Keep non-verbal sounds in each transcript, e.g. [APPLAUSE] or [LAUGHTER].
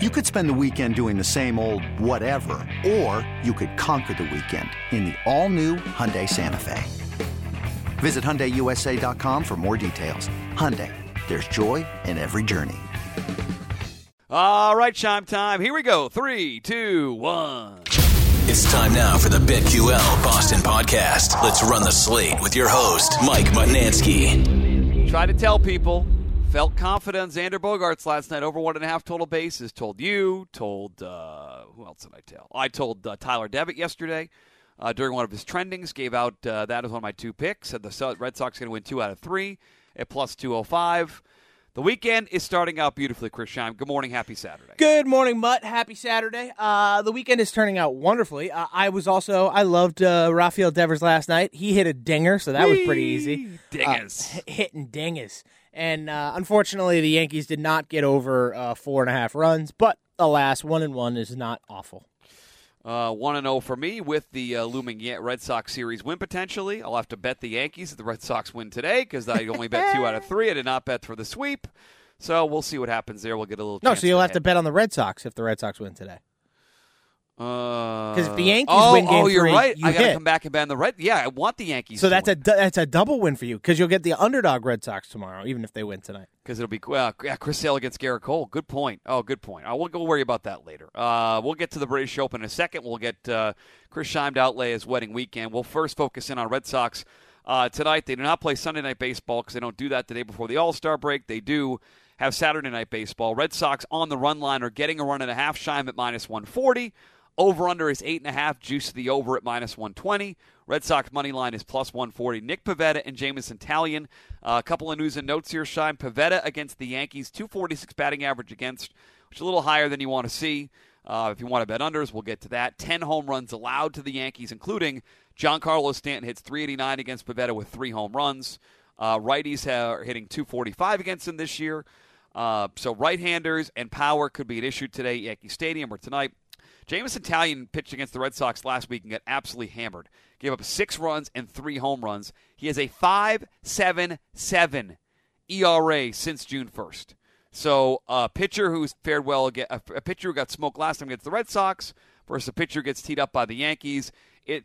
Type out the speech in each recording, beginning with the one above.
You could spend the weekend doing the same old whatever, or you could conquer the weekend in the all-new Hyundai Santa Fe. Visit HyundaiUSA.com for more details. Hyundai, there's joy in every journey. All right, chime time. Here we go. Three, two, one. It's time now for the BetQL Boston podcast. Let's run the slate with your host, Mike Mutnansky. Try to tell people. Felt confident Xander Bogaerts last night over one and a half total bases. Told you. Told uh, who else did I tell? I told uh, Tyler Devitt yesterday uh, during one of his trendings. Gave out uh, that as one of my two picks. Said the Red Sox going to win two out of three at plus two hundred five. The weekend is starting out beautifully, Chris Scheim. Good morning. Happy Saturday. Good morning, Mutt. Happy Saturday. Uh, the weekend is turning out wonderfully. Uh, I was also, I loved uh, Rafael Devers last night. He hit a dinger, so that Whee! was pretty easy. Dingers. Uh, hitting dingers. And uh, unfortunately, the Yankees did not get over uh, four and a half runs, but alas, one and one is not awful. Uh, 1 uh, 0 for me with the uh, looming Red Sox series win potentially. I'll have to bet the Yankees if the Red Sox win today because I only bet two out of [LAUGHS] three. I did not bet for the sweep. So we'll see what happens there. We'll get a little. No, so you'll to have to bet on the Red Sox if the Red Sox win today. Because uh, if the Yankees oh, win game oh, you're three, right. You I got to hit. come back and on the red. Yeah, I want the Yankees. So to that's win. a that's a double win for you because you'll get the underdog Red Sox tomorrow, even if they win tonight. because it'll be well, yeah. Chris Sale against Gerrit Cole. Good point. Oh, good point. I won't go worry about that later. Uh, we'll get to the British Open in a second. We'll get uh, Chris Scheim to outlay his wedding weekend. We'll first focus in on Red Sox uh, tonight. They do not play Sunday night baseball because they don't do that the day before the All Star break. They do have Saturday night baseball. Red Sox on the run line are getting a run and a half. Scheim at minus one forty. Over under is eight and a half. Juice to the over at minus one twenty. Red Sox money line is plus one forty. Nick Pivetta and Jameson Taillon. Uh, a couple of news and notes here. Shine Pivetta against the Yankees, two forty six batting average against, which is a little higher than you want to see. Uh, if you want to bet unders, we'll get to that. Ten home runs allowed to the Yankees, including Giancarlo Stanton hits three eighty nine against Pivetta with three home runs. Uh, righties are hitting two forty five against him this year. Uh, so right-handers and power could be an issue today at Yankee Stadium or tonight. Jameson Taillon pitched against the Red Sox last week and got absolutely hammered. Gave up six runs and three home runs. He has a 5.77 ERA since June 1st. So a pitcher who's fared well, a pitcher who got smoked last time against the Red Sox versus a pitcher who gets teed up by the Yankees. It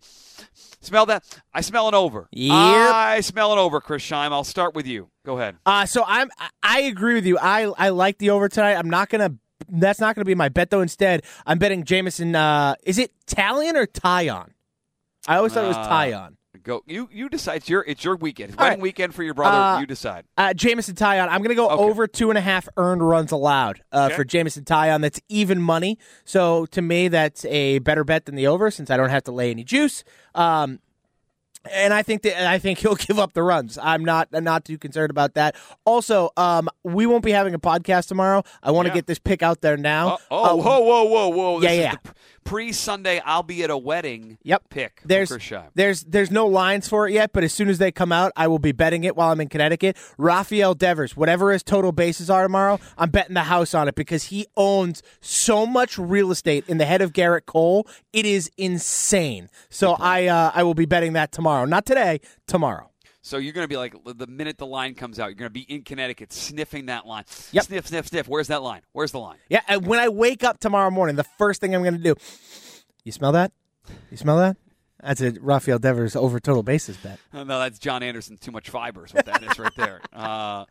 smell that? I smell it over. Yep. I smell it over, Chris Scheim. I'll start with you. Go ahead. Uh, so I'm I agree with you. I I like the over tonight. I'm not gonna. That's not gonna be my bet though. Instead, I'm betting Jameson. Uh, is it Talion or Tyon? I always thought it was Uh, Tyon. Go. You you decide. It's your it's your weekend. It's wedding right. weekend for your brother. Uh, you decide. Uh, Jameson Tyon. I'm going to go Okay. over two and a half earned runs allowed uh, Okay. for Jameson Tyon. That's even money. So to me, that's a better bet than the over since I don't have to lay any juice. Um, and I think that I think [LAUGHS] he'll give up the runs. I'm not I'm not too concerned about that. Also, um, we won't be having a podcast tomorrow. I want to Yeah. get this pick out there now. Oh, oh, Uh, whoa, whoa, whoa, whoa! This yeah, is yeah. the pre Sunday. I'll be at a wedding. Yep. Pick. There's there's there's no lines for it yet, but as soon as they come out, I will be betting it while I'm in Connecticut. Rafael Devers, whatever his total bases are tomorrow, I'm betting the house on it because he owns so much real estate in the head of Gerrit Cole. It is insane. So I uh, I will be betting that tomorrow, not today, tomorrow. So you're going to be like the minute the line comes out, you're going to be in Connecticut sniffing that line. Yep. Sniff, sniff, sniff. Where's that line? Where's the line? Yeah, and when I wake up tomorrow morning, the first thing I'm going to do. You smell that? You smell that? That's a Rafael Devers over total bases bet. [LAUGHS] No, that's John Anderson. Too much fibers. What that is right there. [LAUGHS] Uh,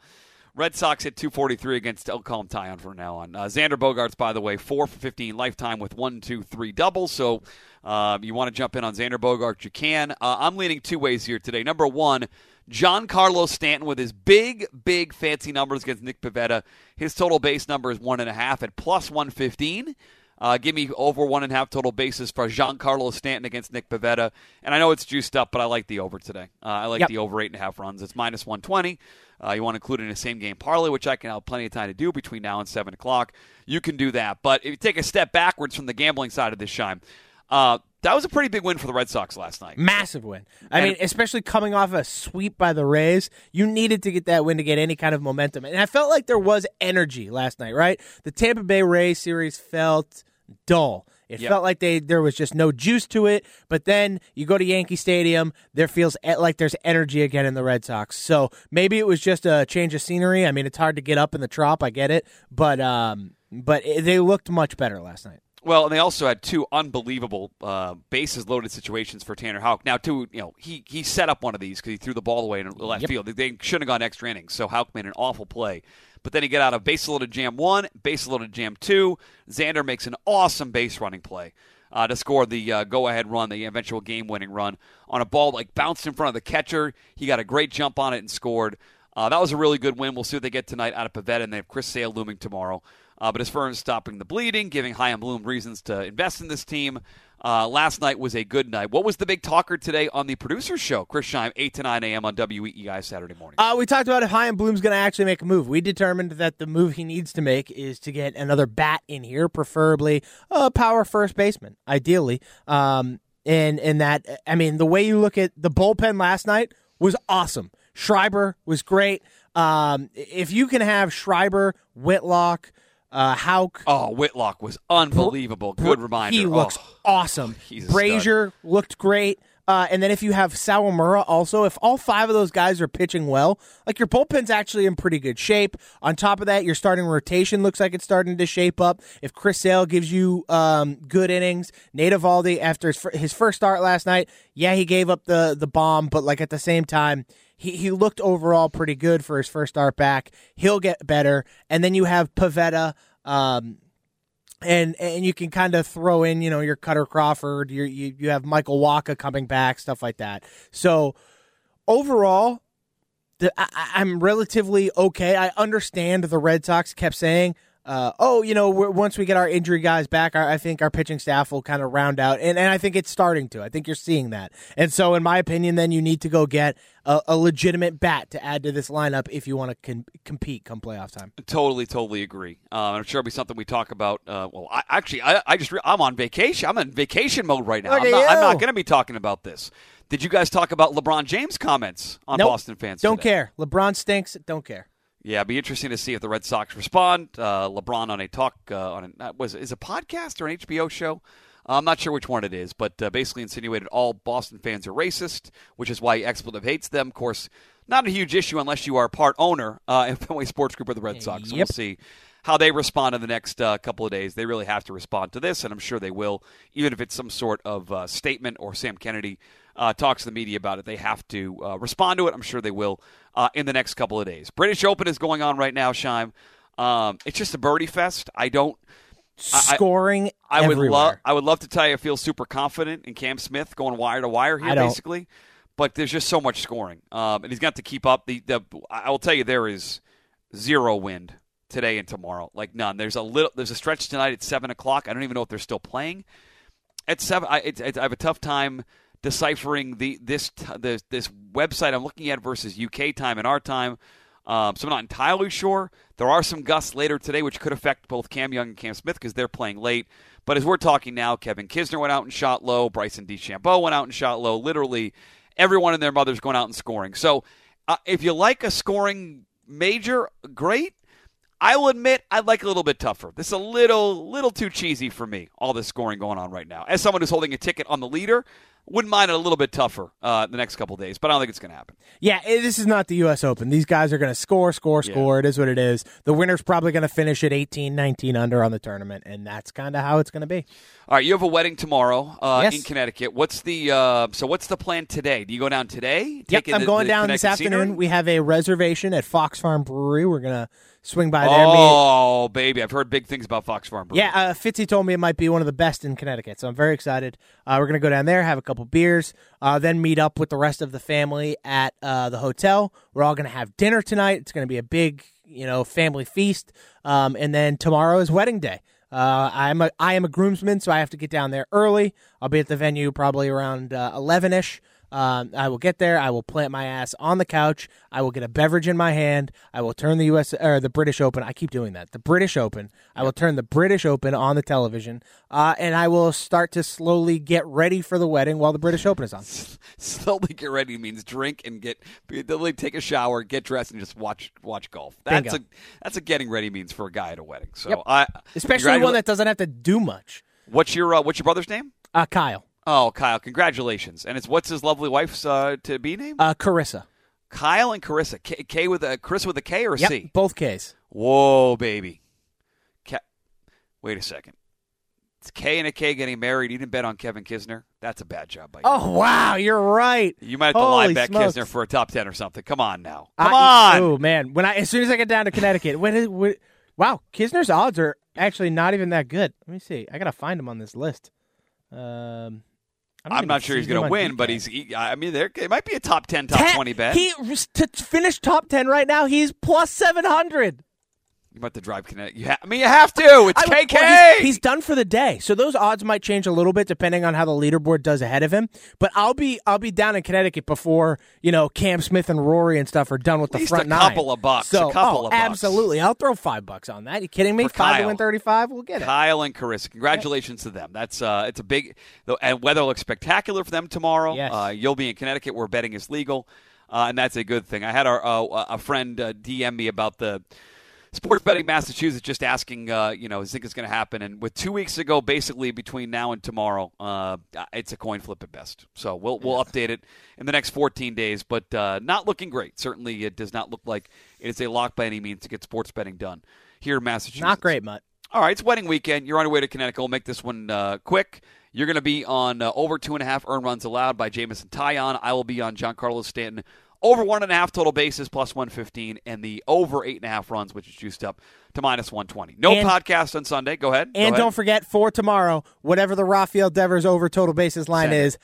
Red Sox hit 243 against. I'll call him Tyon from now on. Uh, Xander Bogaerts, by the way, four for 15 lifetime with one, two, three doubles. So um, you want to jump in on Xander Bogaerts, you can. Uh, I'm leaning two ways here today. Number one, Giancarlo Stanton with his big, big fancy numbers against Nick Pivetta. His total base number is one and a half at plus 115. Uh, give me over one and a half total bases for Giancarlo Stanton against Nick Pivetta. And I know it's juiced up, but I like the over today. Uh, I like Yep. the over eight and a half runs. It's minus 120. Uh, you want to include it in a same game parlay, which I can have plenty of time to do between now and 7 o'clock. You can do that. But if you take a step backwards from the gambling side of this, Shime, uh, that was a pretty big win for the Red Sox last night. Massive win. I And- mean, especially coming off a sweep by the Rays, you needed to get that win to get any kind of momentum. And I felt like there was energy last night, right? The Tampa Bay Rays series felt dull. It Yep. felt like they there was just no juice to it. But then you go to Yankee Stadium, there feels like there's energy again in the Red Sox. So maybe it was just a change of scenery. I mean, it's hard to get up in the trop. I get it, but um, but it, they looked much better last night. Well, and they also had two unbelievable uh, bases loaded situations for Tanner Houck. Now, two, you know, he he set up one of these because he threw the ball away in left Yep. field. They shouldn't have gone extra innings, so Houck made an awful play. But then he get out of base loaded jam one, base loaded jam two. Xander makes an awesome base running play uh, to score the uh, go ahead run, the eventual game winning run on a ball like bounced in front of the catcher. He got a great jump on it and scored. Uh, that was a really good win. We'll see what they get tonight out of Pivetta, and they have Chris Sale looming tomorrow. Uh, but as far as stopping the bleeding, giving Chaim Bloom reasons to invest in this team, uh, last night was a good night. What was the big talker today on the producer's show? Chris Scheim, 8 to 9 a.m. on WEEI Saturday morning. Uh, we talked about if Chaim Bloom's going to actually make a move. We determined that the move he needs to make is to get another bat in here, preferably a power first baseman, ideally. Um, and and that I mean, the way you look at the bullpen last night was awesome. Schreiber was great. Um, if you can have Schreiber, Whitlock, uh, Houck, oh, Whitlock was unbelievable. Good reminder. He looks Oh, awesome. he's. Brasier looked great. Uh, and then if you have Sawamura also, if all five of those guys are pitching well, like your bullpen's actually in pretty good shape. On top of that, your starting rotation looks like it's starting to shape up. If Chris Sale gives you um, good innings, Nate Eovaldi after his, his first start last night, yeah, he gave up the the bomb, but like at the same time, he, he looked overall pretty good for his first start back. He'll get better, and then you have Pivetta. Um, and and you can kind of throw in, you know, your Kutter Crawford, your, you you have Michael Wacha coming back, stuff like that. So overall, the, I, I'm relatively okay. I understand the Red Sox kept saying, uh, "Oh, you know, we're, once we get our injury guys back, our, I think our pitching staff will kind of round out." And and I think it's starting to. I think you're seeing that. And so, in my opinion, then you need to go get a, a legitimate bat to add to this lineup if you want to con- compete come playoff time. Totally, totally agree. Uh, I'm sure it'll be something we talk about. Uh, well, I, actually, I, I just re- I'm on vacation. I'm in vacation mode right now. I'm not, I'm not going to be talking about this. Did you guys talk about LeBron James' comments on Nope. Boston fans? Don't today? care. LeBron stinks. Don't care. Yeah, it'd be interesting to see if the Red Sox respond. Uh, LeBron on a talk uh, on a, uh, was is a podcast or an HBO show. Uh, I'm not sure which one it is, but uh, basically insinuated all Boston fans are racist, which is why expletive hates them. Of course, not a huge issue unless you are part owner uh, [LAUGHS] in Fenway Sports Group of the Red Sox. So we'll see how they respond in the next uh, couple of days. They really have to respond to this, and I'm sure they will, even if it's some sort of uh, statement or Sam Kennedy uh, talks to the media about it. They have to uh, respond to it. I'm sure they will uh, in the next couple of days. British Open is going on right now, Shime. Um, it's just a birdie fest. I don't. Scoring I would love. I would love to tell you I feel super confident in Cam Smith going wire to wire here, basically. But there's just so much scoring, um, and he's got to keep up. The, the I will tell you there is zero wind today and tomorrow, like none. There's a little. There's a stretch tonight at seven o'clock. I don't even know if they're still playing at seven. I, it's, it's, I have a tough time deciphering the this this this website I'm looking at versus UK time and our time. Um, so I'm not entirely sure. There are some gusts later today which could affect both Cam Young and Cam Smith because they're playing late. But as we're talking now, Kevin Kisner went out and shot low. Bryson DeChambeau went out and shot low. Literally, everyone and their mother's going out and scoring. So uh, if you like a scoring major, great. I will admit I'd like a little bit tougher. This is a little little too cheesy for me. All this scoring going on right now. As someone who's holding a ticket on the leader, wouldn't mind it a little bit tougher uh, the next couple of days. But I don't think it's going to happen. Yeah, eh, this is not the U.S. Open. These guys are going to score, score, Yeah. score. It is what it is. The winner's probably going to finish at 18, 19 under on the tournament, and that's kind of how it's going to be. All right, you have a wedding tomorrow uh, Yes. in Connecticut. What's the uh, so? What's the plan today? Do you go down today? Yep, I'm the- going the down this afternoon. scenery? We have a reservation at Fox Farm Brewery. We're going to swing by there. Oh, baby, I've heard big things about Fox Farm. Brewery. Yeah, uh, Fitzy told me it might be one of the best in Connecticut, so I'm very excited. Uh, we're going to go down there, have a couple beers, uh, then meet up with the rest of the family at uh, the hotel. We're all going to have dinner tonight. It's going to be a big, you know, family feast, um, and then tomorrow is wedding day. Uh, I'm a I am a groomsman, so I have to get down there early. I'll be at the venue probably around eleven ish. Um, I will get there. I will plant my ass on the couch. I will get a beverage in my hand. I will turn the U.S. or the British Open. I keep doing that. The British Open. I will turn the British Open on the television, uh, and I will start to slowly get ready for the wedding while the British Open is on. [LAUGHS] slowly get ready means drink and get literally take a shower, get dressed, and just watch watch golf. That's Bingo. a that's a getting ready means for a guy at a wedding. So Yep. I Especially one that doesn't have to do much. What's your uh, what's your brother's name? Uh, Kyle, Oh, Kyle. Congratulations. And it's what's his lovely wife's uh, to be name? uh, Carissa. Kyle and Carissa. K, K with a Chris with a K or a Yep, C? both K's. Whoa, baby. Ca- Wait a second. It's K and a K getting married. You didn't bet on Kevin Kisner. That's a bad job by you. Oh wow, you're right. You might have to Holy lie bet smokes. Kisner for a top ten or something. Come on now. Come I- on. Oh man, when I as soon as I get down to Connecticut, when, is- when wow, Kisner's odds are actually not even that good. Let me see. I gotta find him on this list. Um, I'm not sure he's going to win, but he's. He, I mean, there it might be a top ten, top Ten- twenty bet. He to finish top ten right now. He's plus seven hundred. You might have to drive Connecticut. You ha- I mean, you have to. It's KK. he's, he's done for the day, so those odds might change a little bit depending on how the leaderboard does ahead of him. But I'll be I'll be down in Connecticut before you know Cam Smith and Rory and stuff are done with the least front a nine. couple of bucks, a couple oh, of bucks. absolutely, I'll throw five bucks on that. You kidding me? For five to Kyle. win thirty five. We'll get it. Kyle and Carissa, congratulations to them. That's uh, it's a big, and weather looks spectacular for them tomorrow. Yes. Uh, you'll be in Connecticut where betting is legal, uh, and that's a good thing. I had our uh, a friend uh, DM me about the sports betting Massachusetts, just asking, uh, you know, is think it's going to happen? And with two weeks ago, basically between now and tomorrow, uh, it's a coin flip at best. So we'll we'll update it in the next 14 days, but uh, not looking great. Certainly, it does not look like it is a lock by any means to get sports betting done here in Massachusetts. Not great, Mutt. All right, it's wedding weekend. You're on your way to Connecticut. We'll make this one uh, quick. You're going to be on uh, over two and a half earn runs allowed by Jameson Tyon. I will be on Giancarlo Stanton over one and a half total bases plus 115, and the over eight and a half runs, which is juiced up to minus 120. No And- podcast on Sunday. Go ahead. Go And ahead. don't forget for tomorrow, whatever the Rafael Devers over total bases line Send is,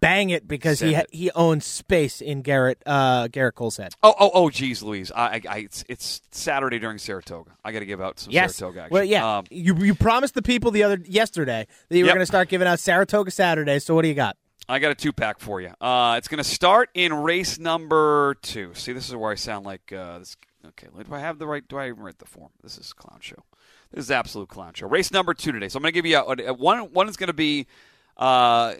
bang it because he Send it. he owns space in Gerrit uh, Gerrit Cole's head. Oh, oh, oh, geez, Louise. I, I, I it's, it's Saturday during Saratoga. I got to give out some Yes. Saratoga action. Well, yeah. Um, you you promised the people the other yesterday that you were Yep. going to start giving out Saratoga Saturday. So what do you got? I got a two pack for you. Uh, it's going to start in race number two. See, this is where I sound like uh, this. Okay, do I have the right? Do I even write the form? This is clown show. This is absolute clown show. Race number two today. So I'm going to give you a, a- one. One is going to be uh,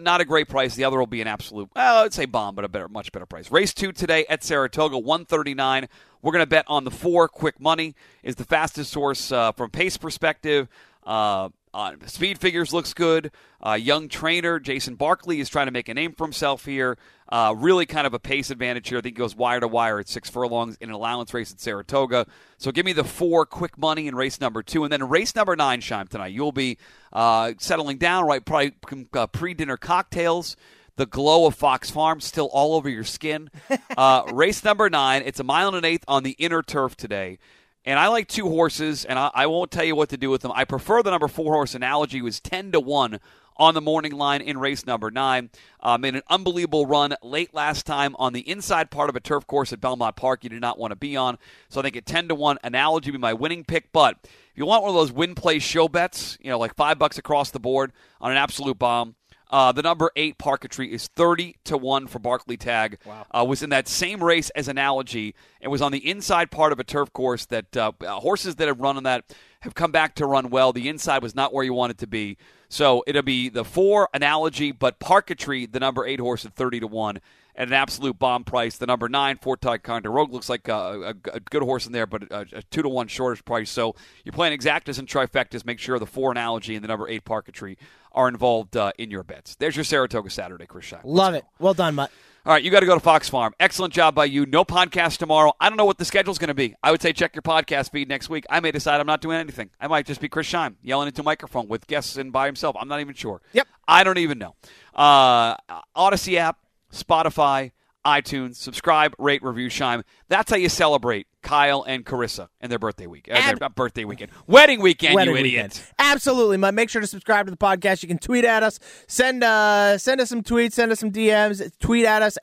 not a great price. The other will be an absolute. Well, I'd say bomb, but a better, much better price. Race two today at Saratoga, 139. We're going to bet on the four. Quick money is the fastest source uh, from pace perspective. Uh, uh, speed figures looks good. Uh, young trainer Jason Barkley is trying to make a name for himself here. Uh, really kind of a pace advantage here. I think he goes wire to wire at six furlongs in an allowance race at Saratoga. So give me the four quick money in race number two. And then race number nine, Shime, tonight. You'll be uh, settling down, right? Probably uh, pre dinner cocktails. The glow of Fox Farm still all over your skin. Uh, [LAUGHS] race number nine. It's a mile and an eighth on the inner turf today. And I like two horses, and I, I won't tell you what to do with them. I prefer the number four horse analogy, was 10 to 1 on the morning line in race number nine. Uh, made an unbelievable run late last time on the inside part of a turf course at Belmont Park you do not want to be on. So I think a 10 to 1, analogy would be my winning pick. But if you want one of those win play show bets, you know, like five bucks across the board on an absolute bomb, uh, the number eight Parketry is thirty to one for Barkley Tag. Wow. Uh, was in that same race as Analogy and was on the inside part of a turf course that uh, uh, horses that have run on that have come back to run well. The inside was not where you want it to be, so it'll be the four Analogy, but Parketry, the number eight horse at thirty to one. At an absolute bomb price, the number nine Fort Todd Condor Rogue looks like a, a, a good horse in there, but a, a two to one shortish price. So you're playing exactas and trifectas. Make sure the four Analogy and the number eight Parketry are involved uh, in your bets. There's your Saratoga Saturday, Chris Shine. Love it. Well done, Mutt. All right, you got to go to Fox Farm. Excellent job by you. No podcast tomorrow. I don't know what the schedule's going to be. I would say check your podcast feed next week. I may decide I'm not doing anything. I might just be Chris Scheim yelling into a microphone with guests and by himself. I'm not even sure. Yep. I don't even know. Uh, Audacy app, Spotify, iTunes. Subscribe, rate, review, shine. That's how you celebrate Kyle and Carissa and their birthday week. Uh, their, Ab- not birthday weekend. Wedding weekend, Wedding you idiot. weekend. Absolutely. Make sure to subscribe to the podcast. You can tweet at us, send uh, send us some tweets, send us some DMs, tweet at us.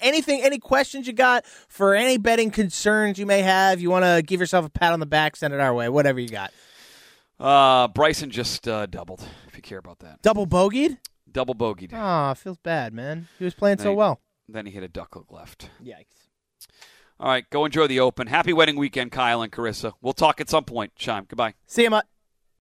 Anything, any questions you got for any betting concerns you may have, you want to give yourself a pat on the back, send it our way. Whatever you got. Uh, Bryson just uh, doubled, if you care about that. Double bogeyed? Double bogeyed. Oh, feels bad, man. He was playing so Hey. well. Then he hit a duck hook left. Yikes. All right, go enjoy the Open. Happy wedding weekend, Kyle and Carissa. We'll talk at some point. Shime, goodbye. See you, Mutt.